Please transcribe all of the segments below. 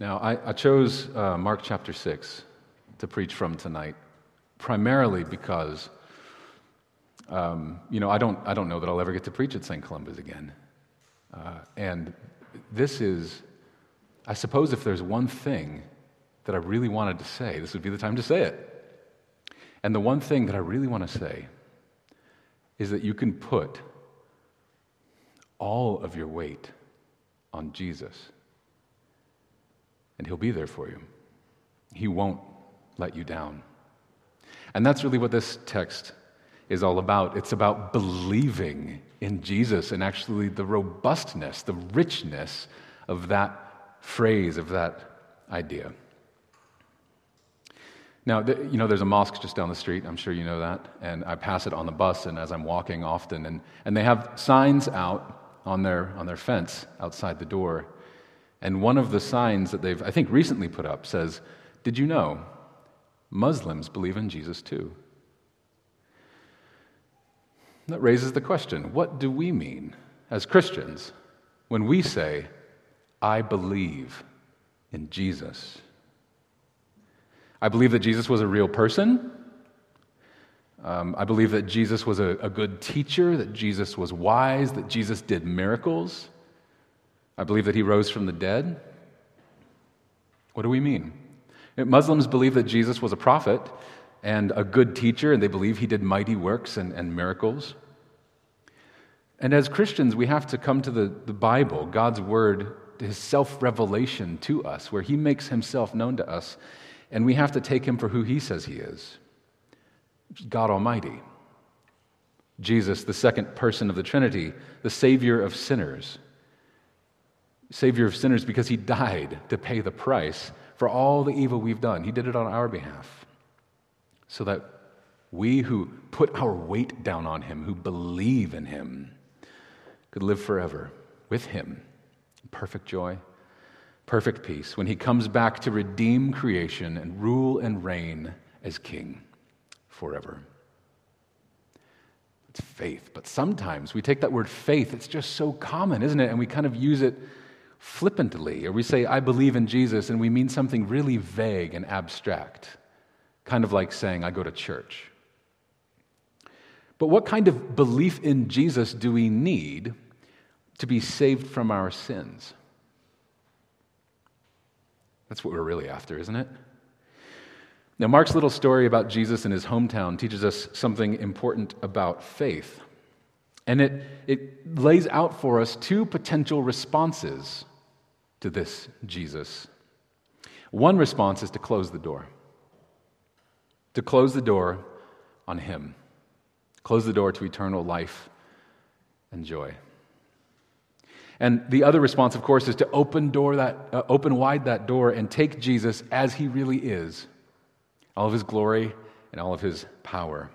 Now, I, I chose uh, Mark chapter 6 to preach from tonight, primarily because, um, you know, I don't, I don't know that I'll ever get to preach at St. Columba's again. Uh, and this is, I suppose, if there's one thing that I really wanted to say, this would be the time to say it. And the one thing that I really want to say is that you can put all of your weight on Jesus, and He'll be there for you. He won't let you down. And that's really what this text is all about. It's about believing in Jesus and actually the robustness, the richness of that phrase, of that idea. Now, you know, there's a mosque just down the street. I'm sure you know that. And I pass it on the bus and as I'm walking often. And, and they have signs out on their, on their fence outside the door. And one of the signs that they've, I think, recently put up says, Did you know Muslims believe in Jesus too? That raises the question what do we mean as Christians when we say, I believe in Jesus? I believe that Jesus was a real person. Um, I believe that Jesus was a, a good teacher, that Jesus was wise, that Jesus did miracles. I believe that he rose from the dead. What do we mean? Muslims believe that Jesus was a prophet and a good teacher, and they believe he did mighty works and, and miracles. And as Christians, we have to come to the, the Bible, God's word, his self revelation to us, where he makes himself known to us, and we have to take him for who he says he is God Almighty. Jesus, the second person of the Trinity, the Savior of sinners. Savior of sinners because he died to pay the price for all the evil we've done. He did it on our behalf so that we who put our weight down on him, who believe in him, could live forever with him. Perfect joy, perfect peace when he comes back to redeem creation and rule and reign as king forever. It's faith. But sometimes we take that word faith, it's just so common, isn't it? And we kind of use it flippantly, or we say, I believe in Jesus, and we mean something really vague and abstract, kind of like saying, I go to church. But what kind of belief in Jesus do we need to be saved from our sins? That's what we're really after, isn't it? Now, Mark's little story about Jesus in his hometown teaches us something important about faith. And it, it lays out for us two potential responses to this Jesus. One response is to close the door, to close the door on Him, close the door to eternal life and joy. And the other response, of course, is to open, door that, uh, open wide that door and take Jesus as he really is, all of his glory and all of his power.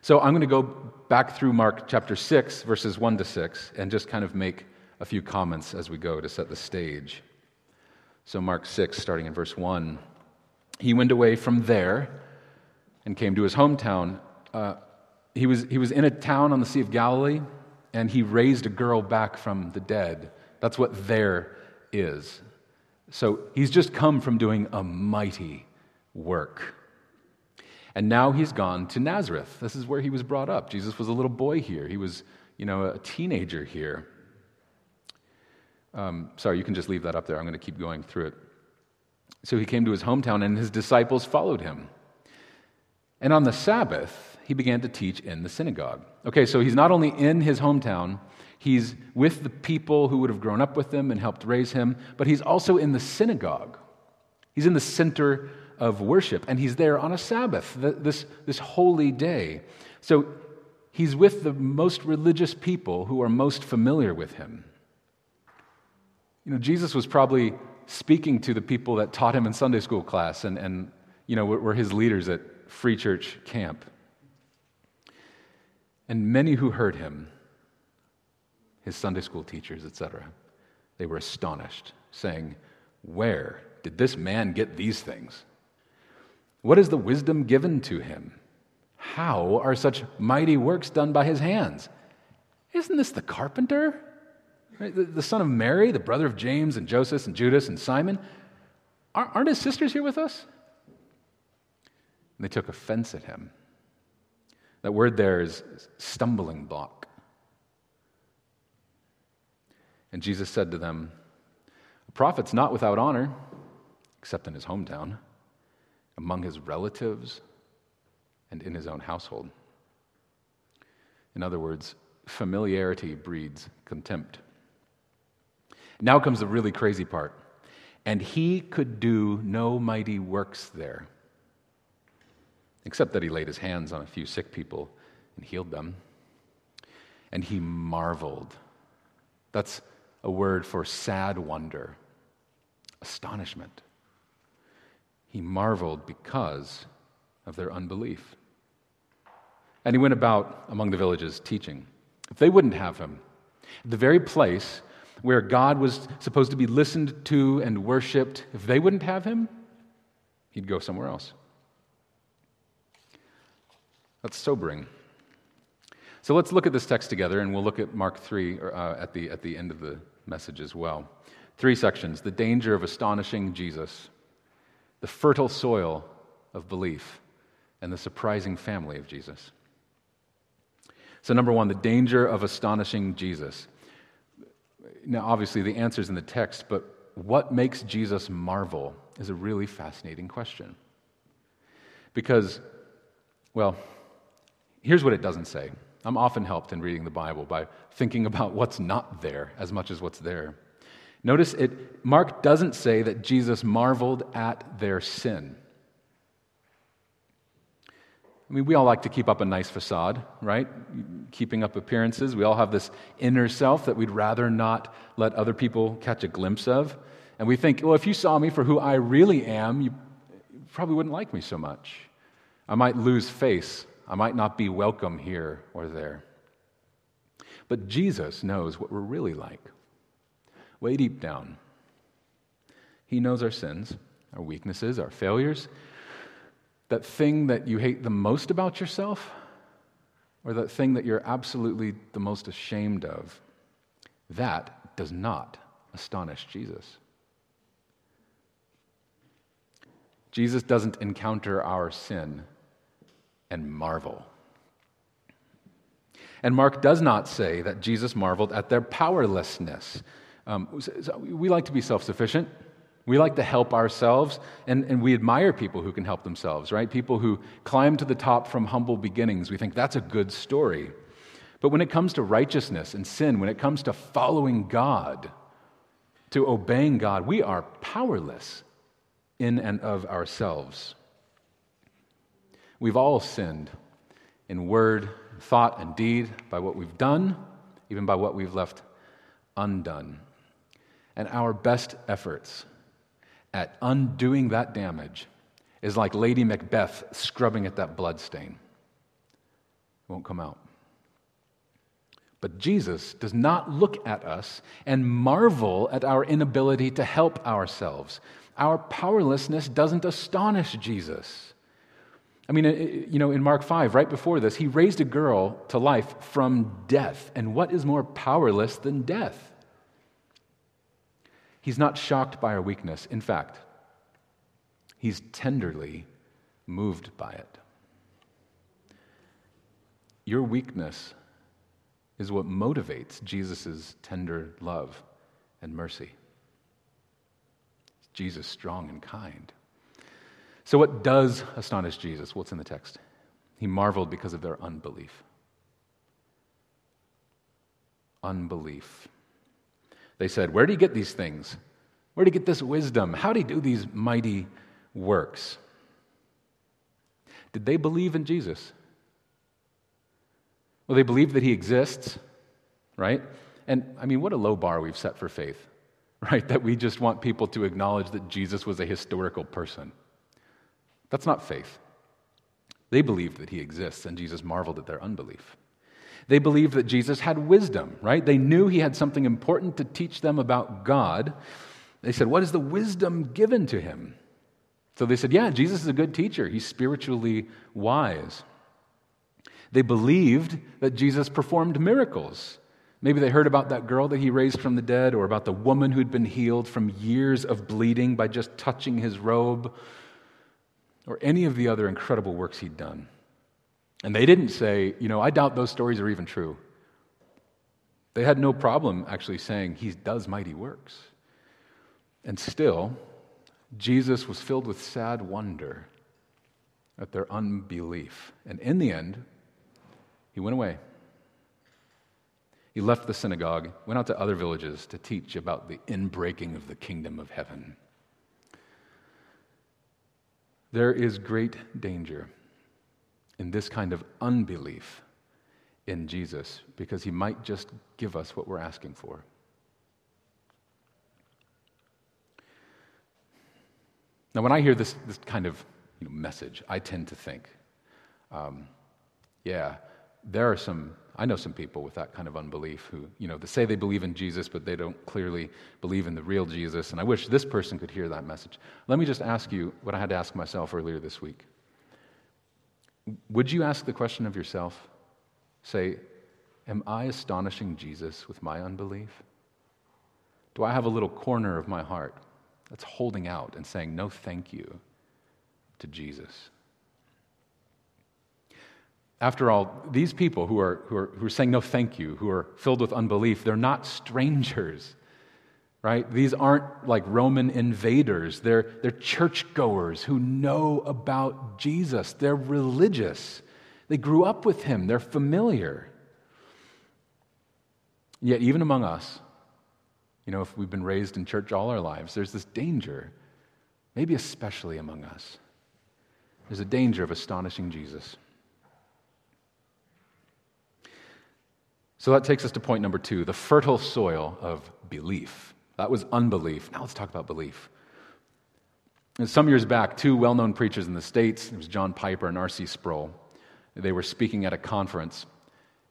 So I'm going to go back through Mark chapter 6, verses 1 to 6, and just kind of make a few comments as we go to set the stage. So, Mark 6, starting in verse 1. He went away from there and came to his hometown. Uh, he, was, he was in a town on the Sea of Galilee, and he raised a girl back from the dead. That's what there is. So, he's just come from doing a mighty work. And now he's gone to Nazareth. This is where he was brought up. Jesus was a little boy here. He was, you know, a teenager here. Um, sorry, you can just leave that up there. I'm going to keep going through it. So he came to his hometown, and his disciples followed him. And on the Sabbath, he began to teach in the synagogue. Okay, so he's not only in his hometown, he's with the people who would have grown up with him and helped raise him, but he's also in the synagogue. He's in the center of worship, and he's there on a Sabbath, this, this holy day. So he's with the most religious people who are most familiar with him. You know, Jesus was probably speaking to the people that taught him in Sunday school class and, and you know, were his leaders at Free Church Camp. And many who heard him, his Sunday school teachers, etc., they were astonished, saying, Where did this man get these things? What is the wisdom given to him? How are such mighty works done by his hands? Isn't this the carpenter? Right? the, the son of Mary, the brother of James and Joseph and Judas and Simon. Aren't his sisters here with us? And they took offense at him. That word there is stumbling block. And Jesus said to them, A prophet's not without honor, except in his hometown, among his relatives, and in his own household. In other words, familiarity breeds contempt. Now comes the really crazy part. And he could do no mighty works there, except that he laid his hands on a few sick people and healed them. And he marveled. That's a word for sad wonder, astonishment. He marveled because of their unbelief. And he went about among the villages teaching. If they wouldn't have him, the very place where God was supposed to be listened to and worshiped, if they wouldn't have him, he'd go somewhere else. That's sobering. So let's look at this text together, and we'll look at Mark 3 uh, at, the, at the end of the message as well. Three sections the danger of astonishing Jesus, the fertile soil of belief, and the surprising family of Jesus. So, number one, the danger of astonishing Jesus. Now, obviously, the answer is in the text, but what makes Jesus marvel is a really fascinating question. Because, well, here's what it doesn't say. I'm often helped in reading the Bible by thinking about what's not there as much as what's there. Notice it, Mark doesn't say that Jesus marveled at their sin. I mean, we all like to keep up a nice facade, right? Keeping up appearances. We all have this inner self that we'd rather not let other people catch a glimpse of. And we think, well, if you saw me for who I really am, you probably wouldn't like me so much. I might lose face. I might not be welcome here or there. But Jesus knows what we're really like, way deep down. He knows our sins, our weaknesses, our failures that thing that you hate the most about yourself, or that thing that you're absolutely the most ashamed of, that does not astonish Jesus. Jesus doesn't encounter our sin and marvel. And Mark does not say that Jesus marveled at their powerlessness. Um, we like to be self sufficient. We like to help ourselves, and, and we admire people who can help themselves, right? People who climb to the top from humble beginnings. We think that's a good story. But when it comes to righteousness and sin, when it comes to following God, to obeying God, we are powerless in and of ourselves. We've all sinned in word, thought, and deed by what we've done, even by what we've left undone. And our best efforts at undoing that damage is like Lady Macbeth scrubbing at that blood stain. It won't come out. But Jesus does not look at us and marvel at our inability to help ourselves. Our powerlessness doesn't astonish Jesus. I mean, uh, uh, you know, in Mark 5, right before this, he raised a girl to life from death. And what is more powerless than death? He's not shocked by our weakness. In fact, he's tenderly moved by it. Your weakness is what motivates Jesus' tender love and mercy. Jesus strong and kind. So, what does astonish Jesus? What's in the text? He marveled because of their unbelief. Unbelief. They said, Where do you get these things? Where do you get this wisdom? How do you do these mighty works? Did they believe in Jesus? Well, they believe that he exists, right? And I mean, what a low bar we've set for faith, right? That we just want people to acknowledge that Jesus was a historical person. That's not faith. They believed that he exists, and Jesus marveled at their unbelief. They believed that Jesus had wisdom, right? They knew he had something important to teach them about God. They said, What is the wisdom given to him? So they said, Yeah, Jesus is a good teacher. He's spiritually wise. They believed that Jesus performed miracles. Maybe they heard about that girl that he raised from the dead, or about the woman who'd been healed from years of bleeding by just touching his robe, or any of the other incredible works he'd done. And they didn't say, you know, I doubt those stories are even true. They had no problem actually saying he does mighty works. And still, Jesus was filled with sad wonder at their unbelief. And in the end, he went away. He left the synagogue, went out to other villages to teach about the inbreaking of the kingdom of heaven. There is great danger in this kind of unbelief in Jesus because he might just give us what we're asking for. Now, when I hear this, this kind of you know, message, I tend to think, um, yeah, there are some, I know some people with that kind of unbelief who, you know, they say they believe in Jesus, but they don't clearly believe in the real Jesus. And I wish this person could hear that message. Let me just ask you what I had to ask myself earlier this week. Would you ask the question of yourself? Say, Am I astonishing Jesus with my unbelief? Do I have a little corner of my heart that's holding out and saying, No, thank you to Jesus? After all, these people who are, who, are, who are saying no thank you, who are filled with unbelief, they're not strangers, right? These aren't like Roman invaders. They're, they're churchgoers who know about Jesus. They're religious. They grew up with him, they're familiar. Yet, even among us, you know, if we've been raised in church all our lives, there's this danger, maybe especially among us. There's a danger of astonishing Jesus. So that takes us to point number two the fertile soil of belief. That was unbelief. Now let's talk about belief. And some years back, two well known preachers in the States, it was John Piper and R.C. Sproul, they were speaking at a conference.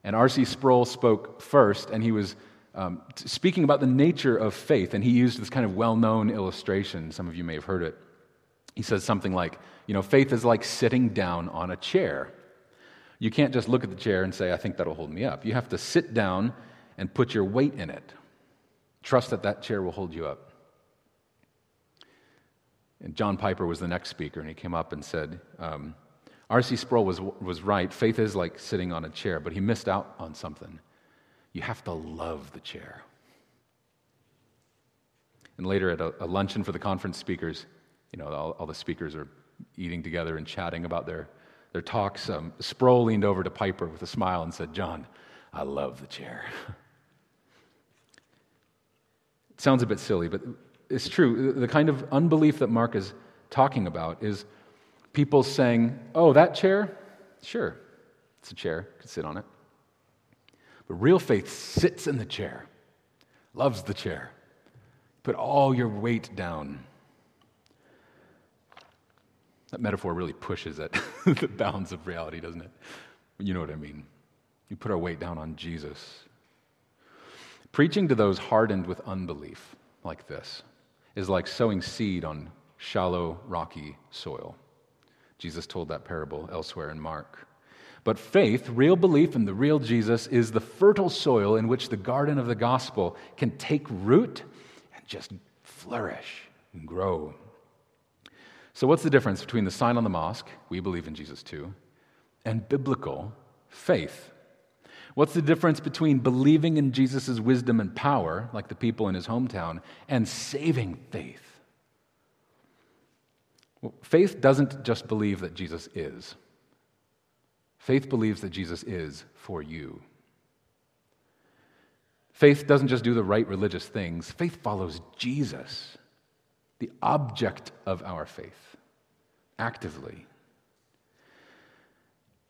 And R.C. Sproul spoke first, and he was um, speaking about the nature of faith. And he used this kind of well known illustration. Some of you may have heard it. He says something like, You know, faith is like sitting down on a chair. You can't just look at the chair and say, I think that'll hold me up. You have to sit down and put your weight in it. Trust that that chair will hold you up. And John Piper was the next speaker, and he came up and said, um, R.C. Sproul was, was right. Faith is like sitting on a chair, but he missed out on something. You have to love the chair. And later at a, a luncheon for the conference speakers, you know, all, all, the speakers are eating together and chatting about their, their talks. Um, Sproul leaned over to Piper with a smile and said, John, I love the chair. sounds a bit silly, but it's true. The kind of unbelief that Mark is talking about is people saying, Oh, that chair? Sure, it's a chair, you can sit on it. But real faith sits in the chair, loves the chair. Put all your weight down. That metaphor really pushes at the bounds of reality, doesn't it? You know what I mean. You put our weight down on Jesus. Preaching to those hardened with unbelief, like this, is like sowing seed on shallow, rocky soil. Jesus told that parable elsewhere in Mark. But faith, real belief in the real Jesus, is the fertile soil in which the garden of the gospel can take root and just flourish and grow. So, what's the difference between the sign on the mosque, we believe in Jesus too, and biblical faith? What's the difference between believing in Jesus' wisdom and power, like the people in his hometown, and saving faith? Well, faith doesn't just believe that Jesus is, faith believes that Jesus is for you. Faith doesn't just do the right religious things, faith follows Jesus, the object of our faith, actively.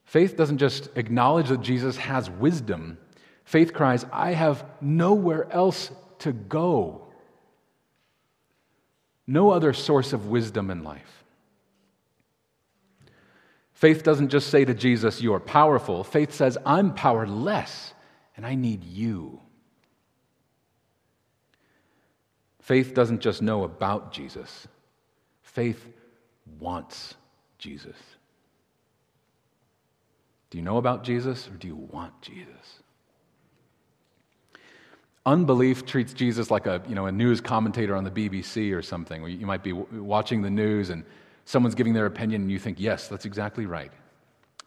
Faith doesn't just acknowledge that Jesus has wisdom. Faith cries, I have nowhere else to go. No other source of wisdom in life. Faith doesn't just say to Jesus, You're powerful. Faith says, I'm powerless and I need you. Faith doesn't just know about Jesus, faith wants Jesus. Do you know about Jesus or do you want Jesus? Unbelief treats Jesus like a, you know, a news commentator on the BBC or something. You might be watching the news and someone's giving their opinion and you think, yes, that's exactly right.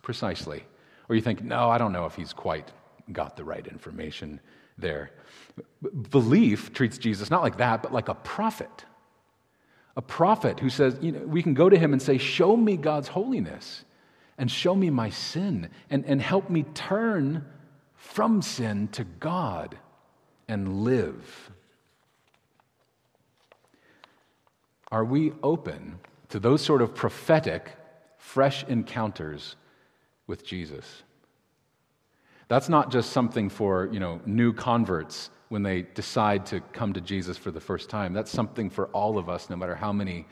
Precisely. Or you think, no, I don't know if he's quite got the right information there. Belief treats Jesus not like that, but like a prophet. A prophet who says, you know, we can go to him and say, Show me God's holiness and show me my sin and, and help me turn from sin to God and live. Are we open to those sort of prophetic, fresh encounters with Jesus? That's not just something for, you know, new converts when they decide to come to Jesus for the first time. That's something for all of us, no matter how many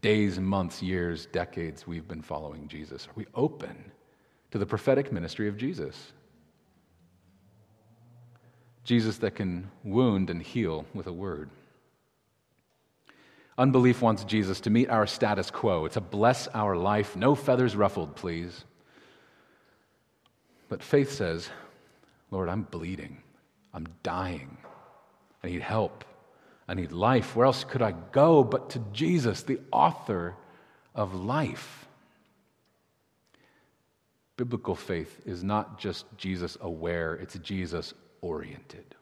days, months, years, decades we've been following Jesus. Are we open to the prophetic ministry of Jesus? Jesus that can wound and heal with a word. Unbelief wants Jesus to meet our status quo. It's a bless our life, no feathers ruffled, please. But faith says, Lord, I'm bleeding. I'm dying. I need help. I need life. Where else could I go but to Jesus, the author of life? Biblical faith is not just Jesus aware, it's Jesus oriented.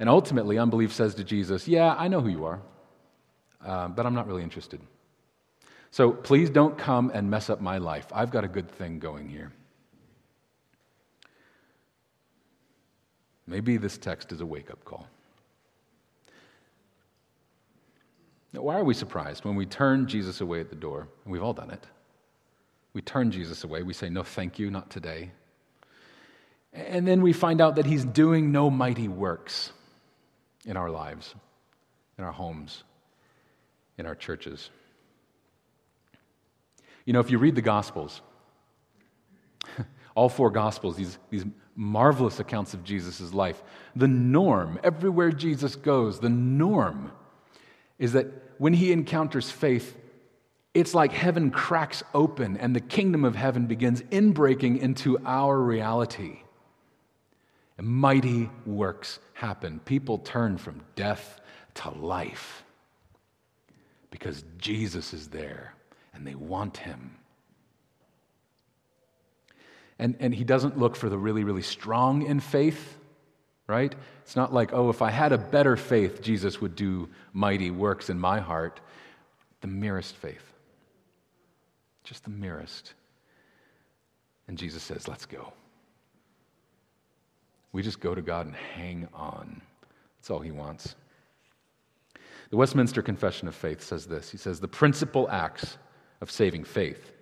And ultimately, unbelief says to Jesus, Yeah, I know who you are, uh, but I'm not really interested. So please don't come and mess up my life. I've got a good thing going here. Maybe this text is a wake up call. Now, why are we surprised when we turn Jesus away at the door? And we've all done it. We turn Jesus away. We say, No, thank you, not today. And then we find out that he's doing no mighty works in our lives, in our homes, in our churches. You know, if you read the Gospels, all four Gospels, these, these marvelous accounts of Jesus' life. The norm, everywhere Jesus goes, the norm is that when he encounters faith, it's like heaven cracks open and the kingdom of heaven begins inbreaking into our reality. And mighty works happen. People turn from death to life because Jesus is there and they want him. And, and he doesn't look for the really, really strong in faith, right? It's not like, oh, if I had a better faith, Jesus would do mighty works in my heart. The merest faith. Just the merest. And Jesus says, let's go. We just go to God and hang on. That's all he wants. The Westminster Confession of Faith says this He says, The principal acts of saving faith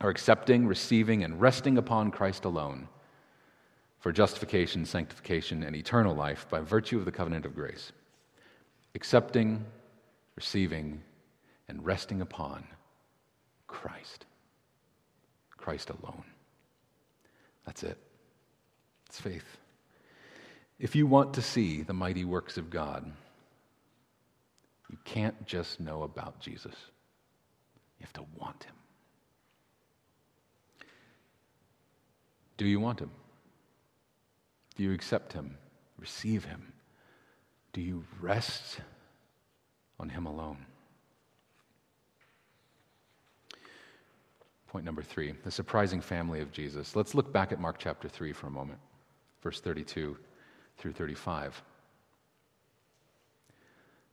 are accepting, receiving, and resting upon Christ alone for justification, sanctification, and eternal life by virtue of the covenant of grace. Accepting, receiving, and resting upon Christ. Christ alone. That's it. It's faith. If you want to see the mighty works of God, you can't just know about Jesus, you have to want him. Do you want him? Do you accept him? Receive him? Do you rest on him alone? Point number three the surprising family of Jesus. Let's look back at Mark chapter 3 for a moment, verse 32 through 35.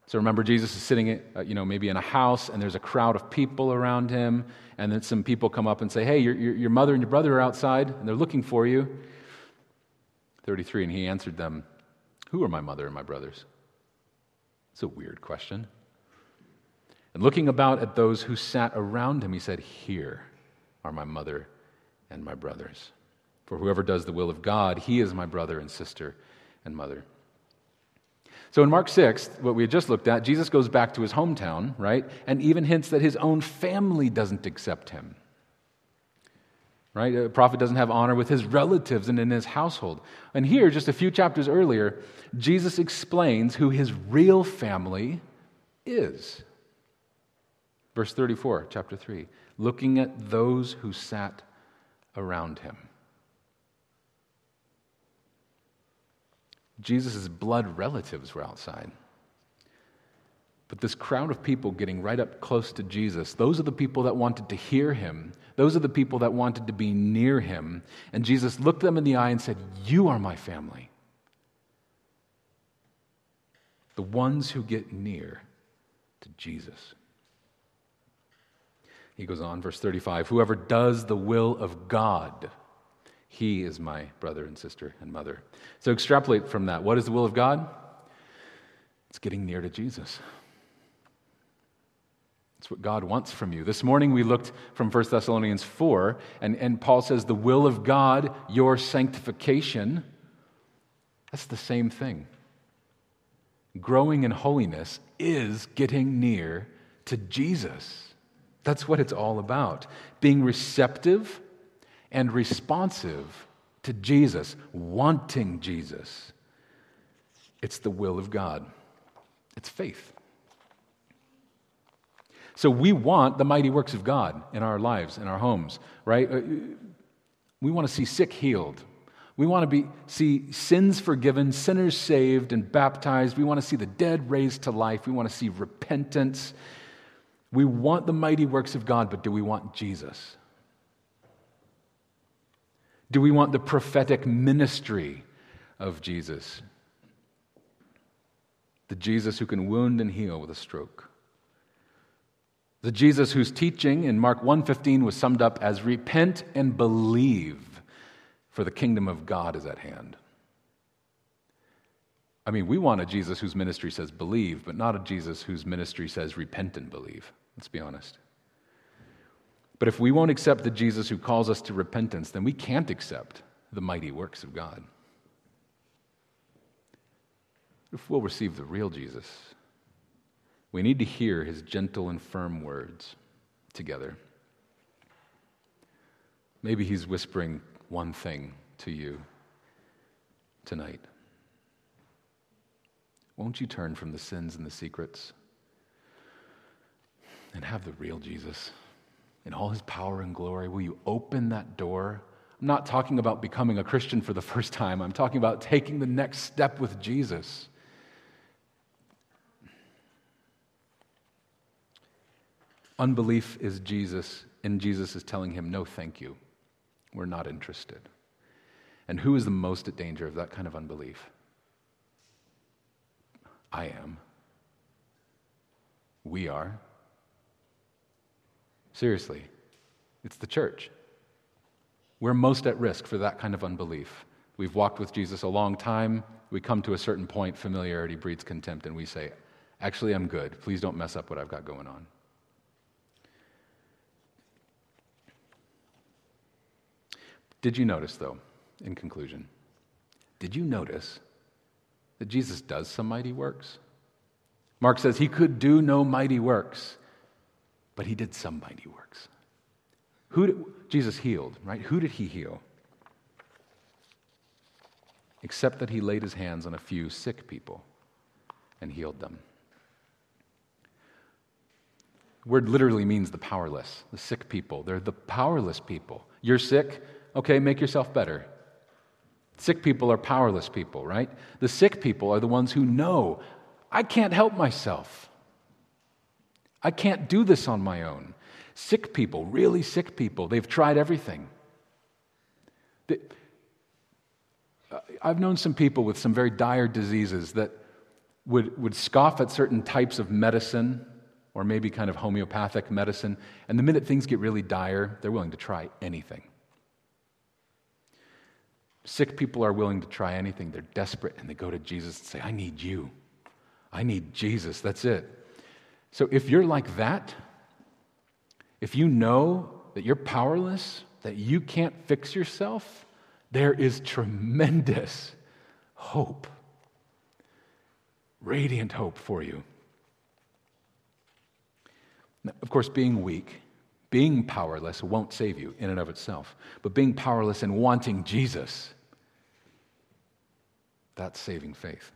So remember, Jesus is sitting, uh, you know, maybe in a house, and there's a crowd of people around him, and then some people come up and say, "Hey, your, your, your mother and your brother are outside, and they're looking for you." 33, and he answered them, "Who are my mother and my brothers?" It's a weird question. And looking about at those who sat around him, he said, "Here are my mother and my brothers. For whoever does the will of God, he is my brother and sister and mother." So in Mark 6, what we had just looked at, Jesus goes back to his hometown, right? And even hints that his own family doesn't accept him. Right? A prophet doesn't have honor with his relatives and in his household. And here, just a few chapters earlier, Jesus explains who his real family is. Verse 34, chapter 3. Looking at those who sat around him. Jesus' blood relatives were outside. But this crowd of people getting right up close to Jesus, those are the people that wanted to hear him. Those are the people that wanted to be near him. And Jesus looked them in the eye and said, You are my family. The ones who get near to Jesus. He goes on, verse 35 Whoever does the will of God, he is my brother and sister and mother. So extrapolate from that. What is the will of God? It's getting near to Jesus. It's what God wants from you. This morning we looked from 1 Thessalonians 4, and, and Paul says, The will of God, your sanctification. That's the same thing. Growing in holiness is getting near to Jesus. That's what it's all about. Being receptive and responsive to Jesus, wanting Jesus. It's the will of God, it's faith. So we want the mighty works of God in our lives, in our homes, right? Uh, we want to see sick healed. We want to be, see sins forgiven, sinners saved and baptized. We want to see the dead raised to life. We want to see repentance. We want the mighty works of God, but do we want Jesus? Do we want the prophetic ministry of Jesus? The Jesus who can wound and heal with a stroke. The Jesus whose teaching in Mark 1:15 was summed up as repent and believe for the kingdom of God is at hand. I mean, we want a Jesus whose ministry says believe, but not a Jesus whose ministry says repent and believe. Let's be honest. But if we won't accept the Jesus who calls us to repentance, then we can't accept the mighty works of God. If we'll receive the real Jesus, we need to hear his gentle and firm words together. Maybe he's whispering one thing to you tonight. Won't you turn from the sins and the secrets and have the real Jesus in all his power and glory? Will you open that door? I'm not talking about becoming a Christian for the first time, I'm talking about taking the next step with Jesus. Unbelief is Jesus, and Jesus is telling him, No, thank you. We're not interested. And who is the most at danger of that kind of unbelief? I am. We are. Seriously, it's the church. We're most at risk for that kind of unbelief. We've walked with Jesus a long time. We come to a certain point, familiarity breeds contempt, and we say, Actually, I'm good. Please don't mess up what I've got going on. Did you notice, though, in conclusion, did you notice that Jesus does some mighty works? Mark says he could do no mighty works, but he did some mighty works. Who did, Jesus healed, right? Who did he heal? Except that he laid his hands on a few sick people and healed them. The word literally means the powerless, the sick people. They're the powerless people. You're sick, Okay, make yourself better. Sick people are powerless people, right? The sick people are the ones who know, I can't help myself. I can't do this on my own. Sick people, really sick people, they've tried everything. I've known some people with some very dire diseases that would, would scoff at certain types of medicine or maybe kind of homeopathic medicine, and the minute things get really dire, they're willing to try anything. Sick people are willing to try anything. They're desperate and they go to Jesus and say, I need you. I need Jesus. That's it. So if you're like that, if you know that you're powerless, that you can't fix yourself, there is tremendous hope, radiant hope for you. Now, of course, being weak, being powerless won't save you in and of itself, but being powerless and wanting Jesus that's saving faith.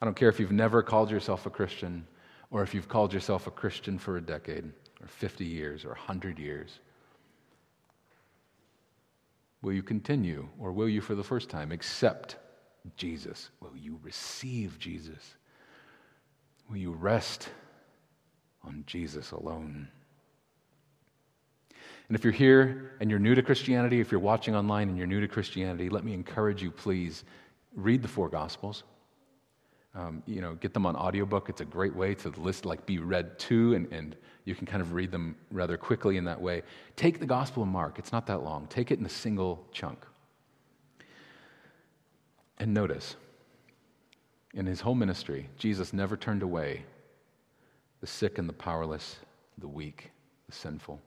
I don't care if you've never called yourself a Christian or if you've called yourself a Christian for a decade or 50 years or 100 years. Will you continue, or will you, for the first time, accept Jesus? Will you receive Jesus? Will you rest on Jesus alone? And if you're here and you're new to Christianity, if you're watching online and you're new to Christianity, let me encourage you, please, read the four Gospels. Um, you know, get them on audiobook. It's a great way to list, like be read to, and, and you can kind of read them rather quickly in that way. Take the Gospel of Mark. It's not that long. Take it in a single chunk. And notice, in his whole ministry, Jesus never turned away the sick and the powerless, the weak, the sinful.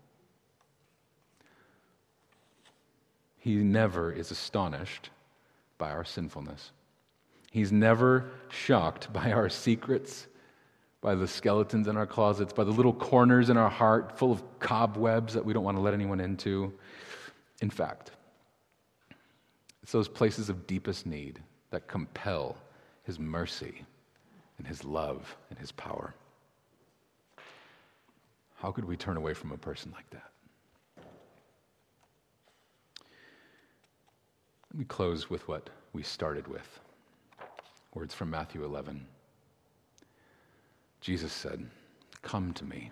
He never is astonished by our sinfulness. He's never shocked by our secrets, by the skeletons in our closets, by the little corners in our heart full of cobwebs that we don't want to let anyone into. In fact, it's those places of deepest need that compel His mercy and His love and His power. How could we turn away from a person like that? Let me close with what we started with. Words from Matthew 11. Jesus said, Come to me,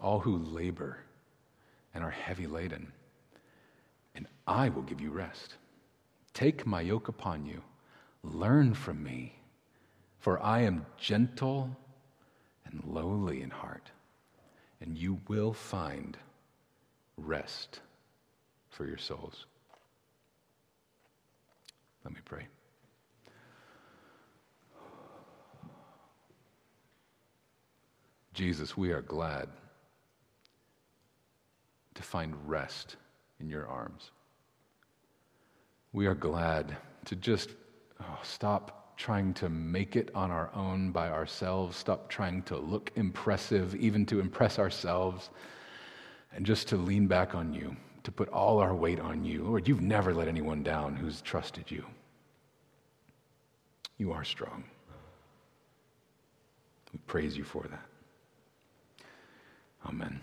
all who labor and are heavy laden, and I will give you rest. Take my yoke upon you, learn from me, for I am gentle and lowly in heart, and you will find rest for your souls. Let me pray. Jesus, we are glad to find rest in your arms. We are glad to just oh, stop trying to make it on our own by ourselves, stop trying to look impressive, even to impress ourselves, and just to lean back on you to put all our weight on you. Lord, you've never let anyone down who's trusted you. You are strong. We praise you for that. Amen.